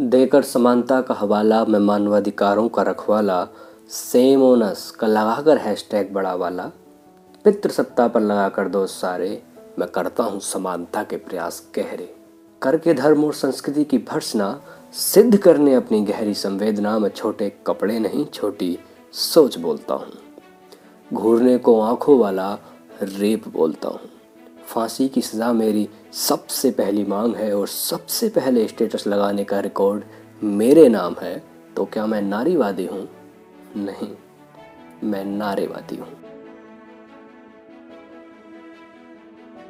देकर समानता का हवाला में मानवाधिकारों का रखवाला सेम ओनस का लगाकर हैशटैग बड़ा वाला पितृसत्ता पर लगाकर दोस्त सारे, मैं करता हूँ समानता के प्रयास गहरे। करके धर्म और संस्कृति की भर्सना, सिद्ध करने अपनी गहरी संवेदना, में छोटे कपड़े नहीं, छोटी सोच बोलता हूँ। घूरने को आँखों वाला रेप बोलता हूँ। फांसी की सज़ा मेरी सबसे पहली मांग है और सबसे पहले स्टेटस लगाने का रिकॉर्ड मेरे नाम है तो क्या मैं नारीवादी हूँ? नहीं, मैं नारेवादी हूँ।